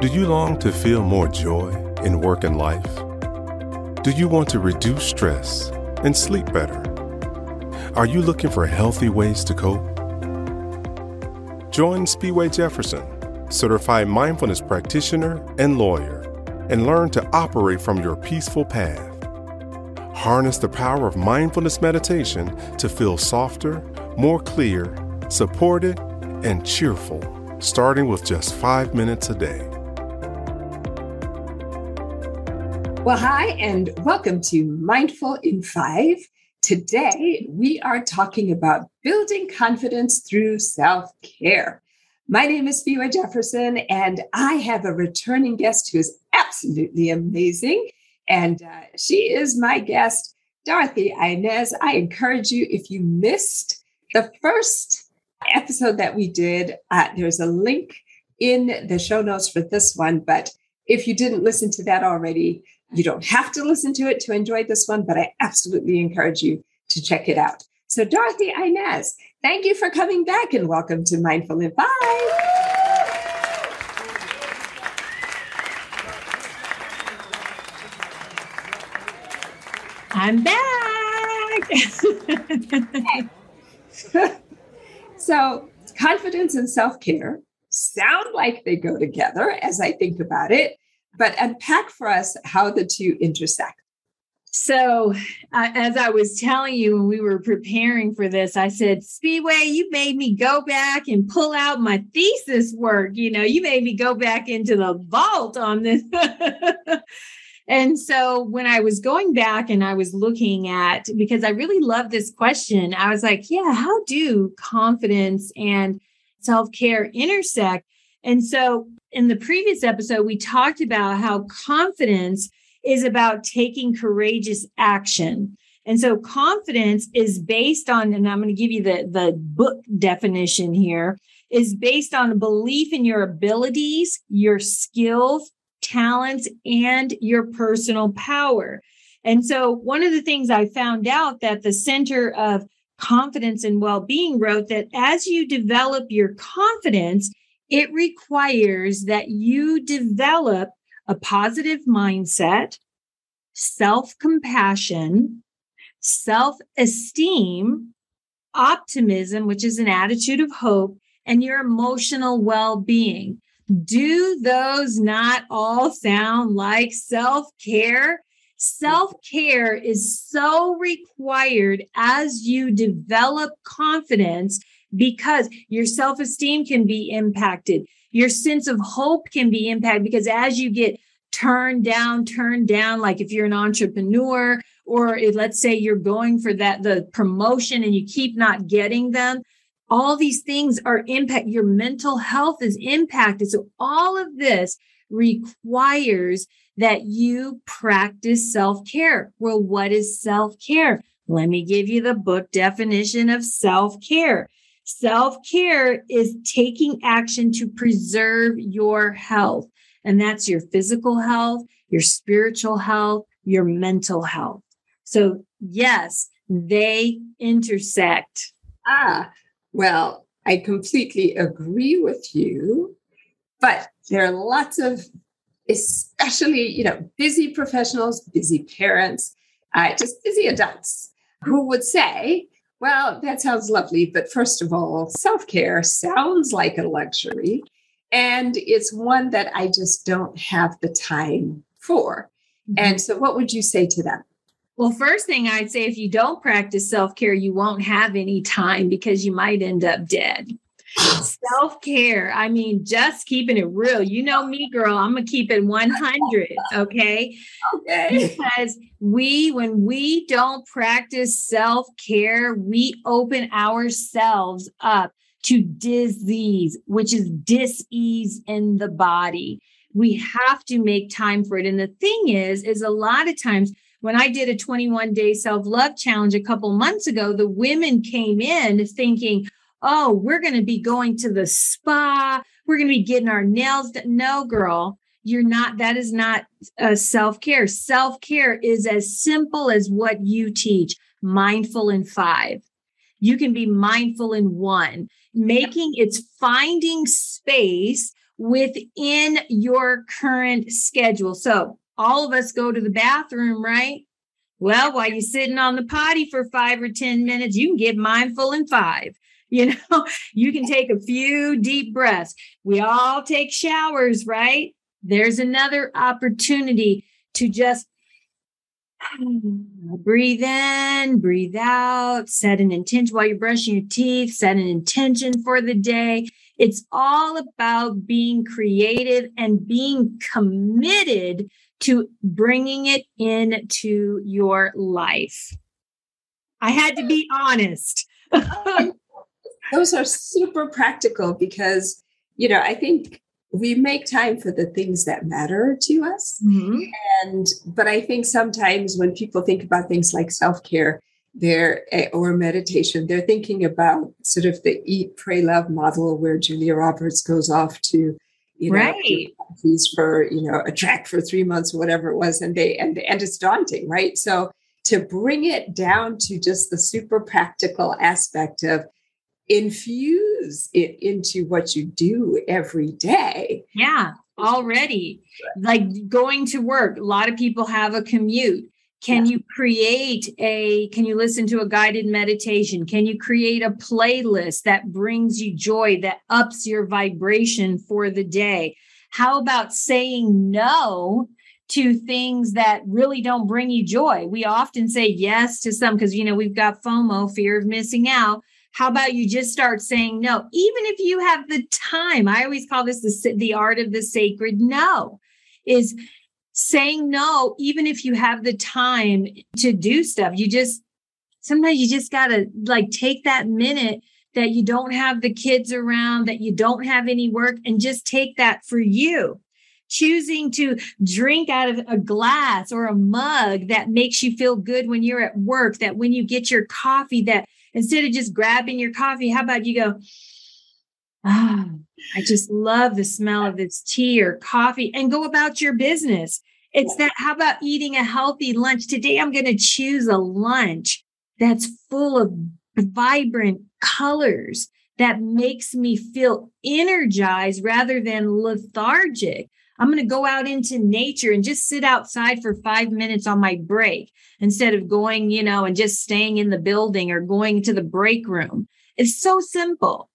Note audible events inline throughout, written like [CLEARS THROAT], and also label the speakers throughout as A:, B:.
A: Do you long to feel more joy in work and life? Do you want to reduce stress and sleep better? Are you looking for healthy ways to cope? Join Speedway Jefferson, certified mindfulness practitioner and lawyer, and learn to operate from your peaceful path. Harness the power of mindfulness meditation to feel softer, more clear, supported, and cheerful, starting with just five minutes a day.
B: Well, hi, and welcome to Mindful in Five. Today, we are talking about building confidence through self care. My name is Speedway Jefferson, and I have a returning guest who is absolutely amazing. And uh, she is my guest, Dorothy Inez. I encourage you, if you missed the first episode that we did, uh, there's a link in the show notes for this one. But if you didn't listen to that already, you don't have to listen to it to enjoy this one, but I absolutely encourage you to check it out. So, Dorothy Inez, thank you for coming back and welcome to Mindful in Five.
C: I'm back. [LAUGHS]
B: so, confidence and self care sound like they go together as I think about it, but unpack for us how the two intersect.
C: So, uh, as I was telling you when we were preparing for this, I said, Speedway, you made me go back and pull out my thesis work. You know, you made me go back into the vault on this. [LAUGHS] And so when I was going back and I was looking at, because I really love this question, I was like, yeah, how do confidence and self care intersect? And so in the previous episode, we talked about how confidence is about taking courageous action. And so confidence is based on, and I'm going to give you the, the book definition here, is based on a belief in your abilities, your skills, talents, and your personal power. And so, one of the things I found out that the Center of Confidence and Well-being wrote that as you develop your confidence, it requires that you develop a positive mindset, self compassion, self esteem, optimism, which is an attitude of hope, and your emotional well being. Do those not all sound like self care? Self care is so required as you develop confidence because your self esteem can be impacted. Your sense of hope can be impacted because as you get turned down, turned down, like if you're an entrepreneur or if, let's say you're going for that, the promotion and you keep not getting them, all these things are impact your mental health is impacted. So all of this requires that you practice self-care. Well what is self-care? Let me give you the book definition of self-care self-care is taking action to preserve your health and that's your physical health your spiritual health your mental health. So yes they intersect.
B: Ah well, I completely agree with you, but there are lots of, especially, you know, busy professionals, busy parents, uh, just busy adults who would say, well, that sounds lovely, but first of all, self care sounds like a luxury. And it's one that I just don't have the time for. Mm-hmm. And so, what would you say to them?
C: Well, first thing I'd say if you don't practice self care, you won't have any time because you might end up dead. Self care, I mean, just keeping it real. You know me, girl, I'm going to keep it 100. Okay.
B: Okay.
C: Because we, when we don't practice self care, we open ourselves up to disease, which is dis-ease in the body. We have to make time for it. And the thing is, is a lot of times when I did a 21 day self love challenge a couple months ago, the women came in thinking, oh, we're going to be going to the spa. We're going to be getting our nails done. No, girl, you're not. That is not uh, self care. Self care is as simple as what you teach mindful in five. You can be mindful in one, making it's finding space within your current schedule. So all of us go to the bathroom, right? Well, while you're sitting on the potty for five or 10 minutes, you can get mindful in five. You know, [LAUGHS] you can take a few deep breaths. We all take showers, right? There's another opportunity to just [SIGHS] breathe in, breathe out, set an intention while you're brushing your teeth, set an intention for the day. It's all about being creative and being committed to bringing it into your life. I had to be honest.
B: Oh, Those are super practical because, you know, I think we make time for the things that matter to us. Mm-hmm. And, but I think sometimes when people think about things like self care, they're eh, or meditation they're thinking about sort of the eat pray love model where julia roberts goes off to you know,
C: right.
B: for you know a track for three months or whatever it was, and they and and it's daunting, right? So to bring it down to just the super practical aspect of infuse it into what you do every day.
C: Yeah, already. Like going to work, a lot of people have a commute. Can yeah. you create a, can you listen to a guided meditation? Can you create a playlist that brings you joy, that ups your vibration for the day? How about saying no to things that really don't bring you joy? We often say yes to some because, you know, we've got FOMO, fear of missing out. How about you just start saying no, even if you have the time? I always call this the, the art of the sacred no is saying no, even if you have the time to do stuff, you just sometimes you just got to like take that minute that you don't have the kids around, that you don't have any work, and just take that for you. Choosing to drink out of a glass or a mug that makes you feel good when you're at work, that when you get your coffee, that instead of just grabbing your coffee, how about you go, ah, oh, I just love the smell of this tea or coffee and go about your business. It's that, how about eating a healthy lunch? Today, I'm going to choose a lunch that's full of vibrant colors that makes me feel energized rather than lethargic. I'm going to go out into nature and just sit outside for five minutes on my break instead of going, you know, and just staying in the building or going to the break room. It's so simple.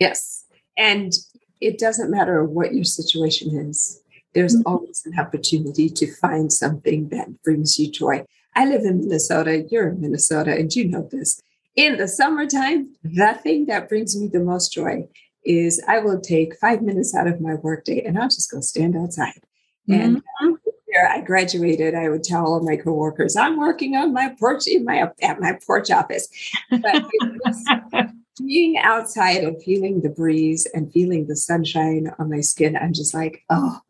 B: Yes. And it doesn't matter what your situation is, there's mm-hmm. always an opportunity to find something that brings you joy. I live in Minnesota, you're in Minnesota, and you know this. In the summertime, the thing that brings me the most joy is I will take five minutes out of my workday and I'll just go stand outside. Mm-hmm. And um, I graduated, I would tell all my coworkers, I'm working on my porch in my at my porch office. But [LAUGHS] being outside and feeling the breeze and feeling the sunshine on my skin, I'm just like, oh,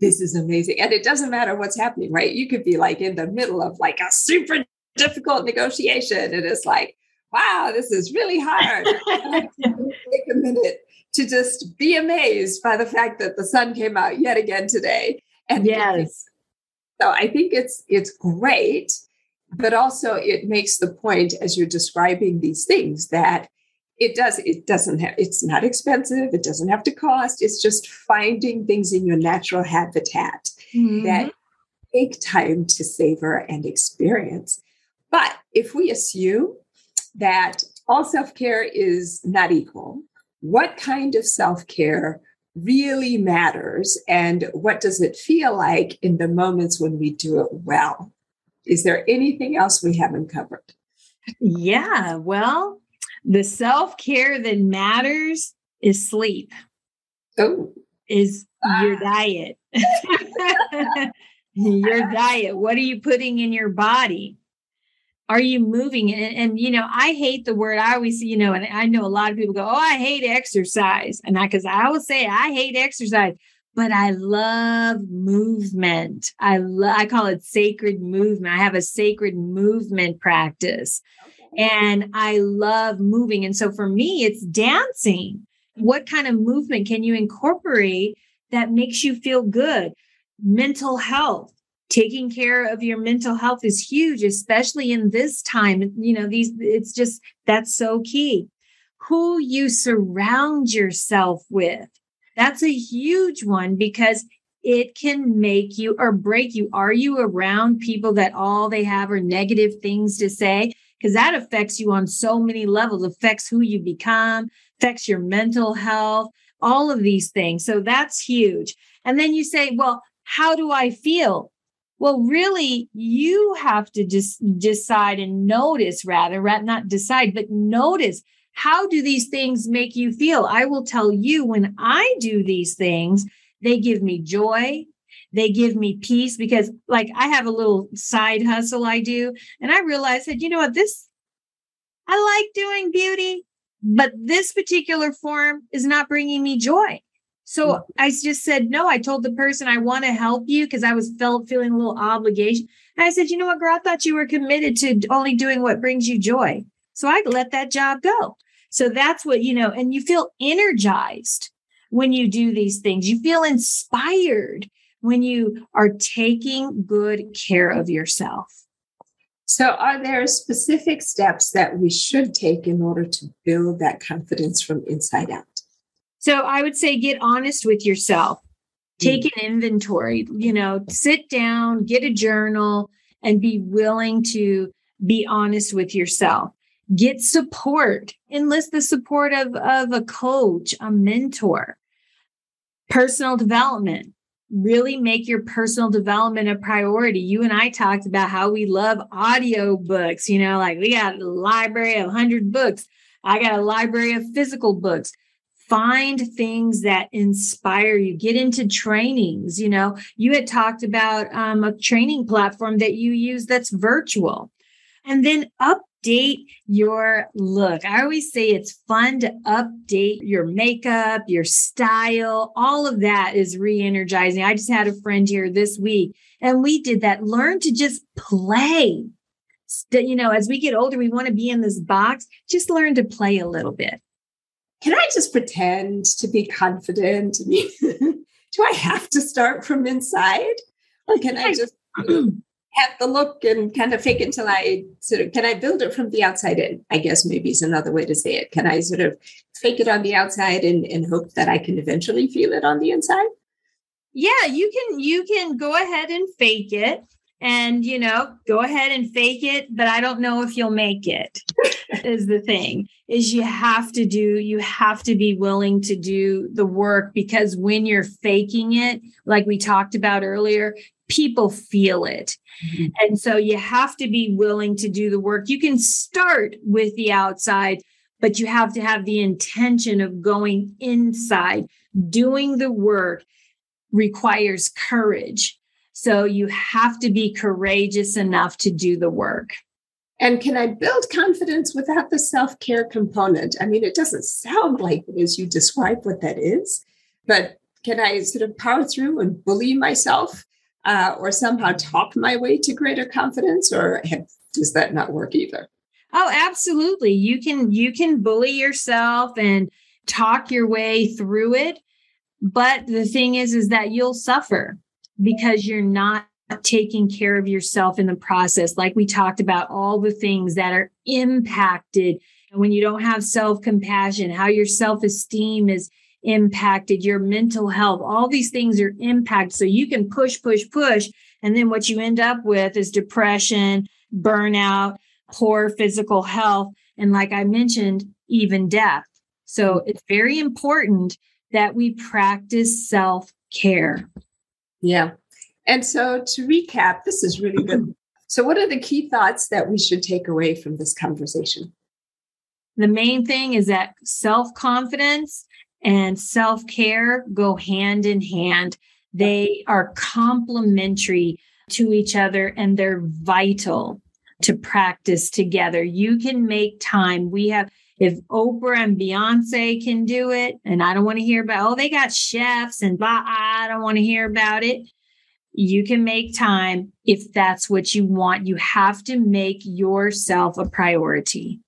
B: this is amazing. And it doesn't matter what's happening, right? You could be like in the middle of like a super difficult negotiation. And it's like, wow, this is really hard. [LAUGHS] [LAUGHS] take a minute to just be amazed by the fact that the sun came out yet again today. And
C: yes.
B: So I think it's it's great, but also it makes the point as you're describing these things that it does it doesn't have it's not expensive it doesn't have to cost it's just finding things in your natural habitat mm-hmm. that take time to savor and experience but if we assume that all self-care is not equal what kind of self-care really matters and what does it feel like in the moments when we do it well is there anything else we haven't covered
C: yeah well the self care that matters is sleep.
B: Oh.
C: Is ah. your diet. [LAUGHS] your diet. What are you putting in your body? Are you moving? And, and, you know, I hate the word. I always, you know, and I know a lot of people go, "Oh, I hate exercise," and I, because I always say I hate exercise, but I love movement. I love. I call it sacred movement. I have a sacred movement practice and I love moving. And so for me, it's dancing. What mm-hmm. kind of movement can you incorporate that makes you feel good? Mental health. Taking care of your mental health is huge, especially in this time. You know, these, it's just, that's so key. Who you surround yourself with. That's a huge one because it can make you or break you. Are you around people that all they have are negative things to say? Because that affects you on so many levels, affects who you become, affects your mental health, all of these things. So that's huge. And then you say, well, how do I feel? Well, really, you have to just decide and notice rather, not decide, but notice how do these things make you feel? I will tell you when I do these things, they give me joy. They give me peace because, like, I have a little side hustle I do. And I realized that, you know what, this, I like doing beauty, but this particular form is not bringing me joy. So. I just said, no, I told the person I want to help you because I was felt feeling a little obligation. And I said, you know what, girl, I thought you were committed to only doing what brings you joy. So I let that job go. So that's what, you know, and you feel energized when you do these things. You feel inspired when you are taking good care of yourself.
B: So, are there specific steps that we should take in order to build that confidence from inside out?
C: So I would say get honest with yourself. Take mm. an inventory, you know, sit down, get a journal, and be willing to be honest with yourself. Get support, enlist the support of, of a coach, a mentor, personal development. Really make your personal development a priority. You and I talked about how we love audio books. You know, like we got a library of 100 books. I got a library of physical books find things that inspire you. Get into trainings you know. You had talked about um, a training platform that you use that's virtual. And then update your look. I always say it's fun to update your makeup your style. All of that is re-energizing. I just had a friend here this week and we did that. Learn to just play. You know as we get older we want to be in this box. Just learn to play a little bit
B: can I just pretend to be confident? [LAUGHS] Do I have to start from inside? Or can I just [CLEARS THROAT] have the look and kind of fake it until I sort of can I build it from the outside in? I guess maybe is another way to say it. Can I sort of fake it on the outside and, and hope that I can eventually feel it on the inside?
C: Yeah, you can you can go ahead and fake it and you know go ahead and fake it but i don't know if you'll make it [LAUGHS] is the thing is you have to do you have to be willing to do the work because when you're faking it like we talked about earlier people feel it. Mm-hmm. and so you have to be willing to do the work. You can start with the outside but you have to have the intention of going inside. Doing the work requires courage so you have to be courageous enough to do the work.
B: And can I build confidence without the self care component? I mean, it doesn't sound like it as you describe what that is, but can I sort of power through and bully myself uh, or somehow talk my way to greater confidence, or does that not work either?
C: Oh, absolutely. You can you can bully yourself and talk your way through it, but the thing is, is that you'll suffer because you're not taking care of yourself in the process. Like we talked about, all the things that are impacted when you don't have self compassion, how your self esteem is impacted, your mental health, all these things are impacted. So you can push, push, push. And then what you end up with is depression, burnout, poor physical health. And like I mentioned, even death. So it's very important that we practice self care.
B: Yeah. And so to recap, this is really good. [CLEARS THROAT] So, what are the key thoughts that we should take away from this conversation?
C: The main thing is that self confidence and self care go hand in hand. They are complementary to each other and they're vital to practice together. You can make time. We have if Oprah and Beyonce can do it, and I don't want to hear about, oh, they got chefs and blah, I don't want to hear about it. You can make time if that's what you want. You have to make yourself a priority.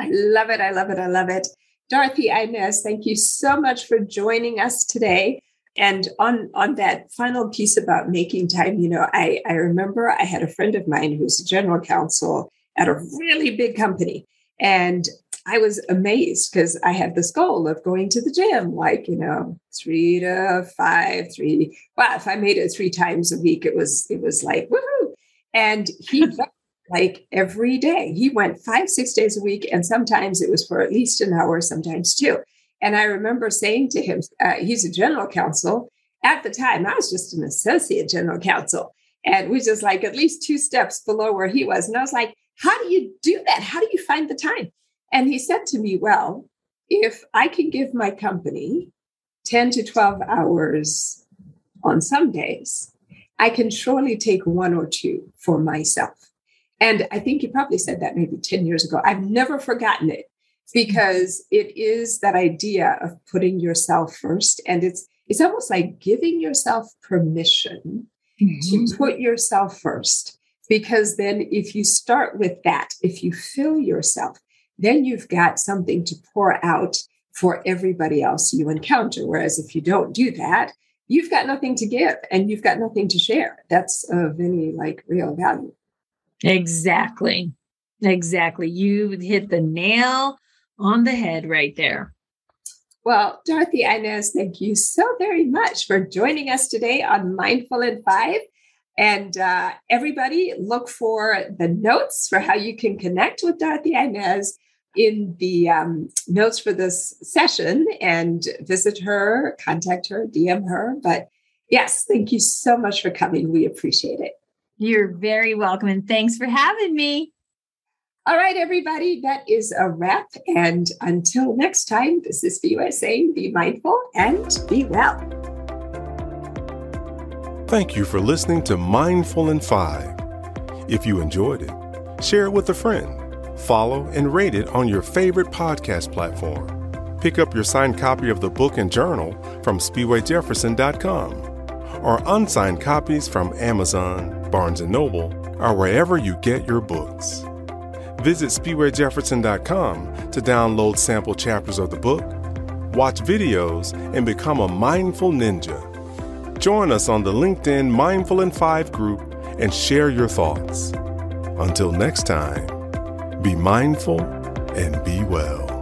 B: I love it. I love it. I love it. Dorothy Inez, thank you so much for joining us today. And on, on that final piece about making time, you know, I, I remember I had a friend of mine who's a general counsel at a really big company. And I was amazed because I had this goal of going to the gym, like, you know, three to five, three. Well, if I made it three times a week, it was, it was like, woohoo. And he [LAUGHS] like every day. He went five, six days a week. And sometimes it was for at least an hour, sometimes two. And I remember saying to him, uh, he's a general counsel. At the time, I was just an associate general counsel. And we just like at least two steps below where he was. And I was like, how do you do that? How do you find the time? And he said to me, Well, if I can give my company 10 to 12 hours on some days, I can surely take one or two for myself. And I think he probably said that maybe 10 years ago. I've never forgotten it because it is that idea of putting yourself first. And it's it's almost like giving yourself permission mm-hmm. to put yourself first. Because then if you start with that, if you fill yourself, then you've got something to pour out for everybody else you encounter. Whereas if you don't do that, you've got nothing to give and you've got nothing to share. That's of any like real value.
C: Exactly. Exactly. You hit the nail on the head right there.
B: Well, Dorothy Inez, thank you so very much for joining us today on Mindful in Five. And uh, everybody, look for the notes for how you can connect with Dorothy Inez in the um, notes for this session and visit her, contact her, DM her. But yes, thank you so much for coming. We appreciate it.
C: You're very welcome. And thanks for having me.
B: All right, everybody, that is a wrap. And until next time, this is BUSA saying be mindful and be well.
A: Thank you for listening to Mindful in Five. If you enjoyed it, share it with a friend follow, and rate it on your favorite podcast platform. Pick up your signed copy of the book and journal from SpeedwayJefferson.com or unsigned copies from Amazon, Barnes & Noble, or wherever you get your books. Visit SpeedwayJefferson.com to download sample chapters of the book, watch videos, and become a mindful ninja. Join us on the LinkedIn Mindful in 5 group and share your thoughts. Until next time. Be mindful and be well.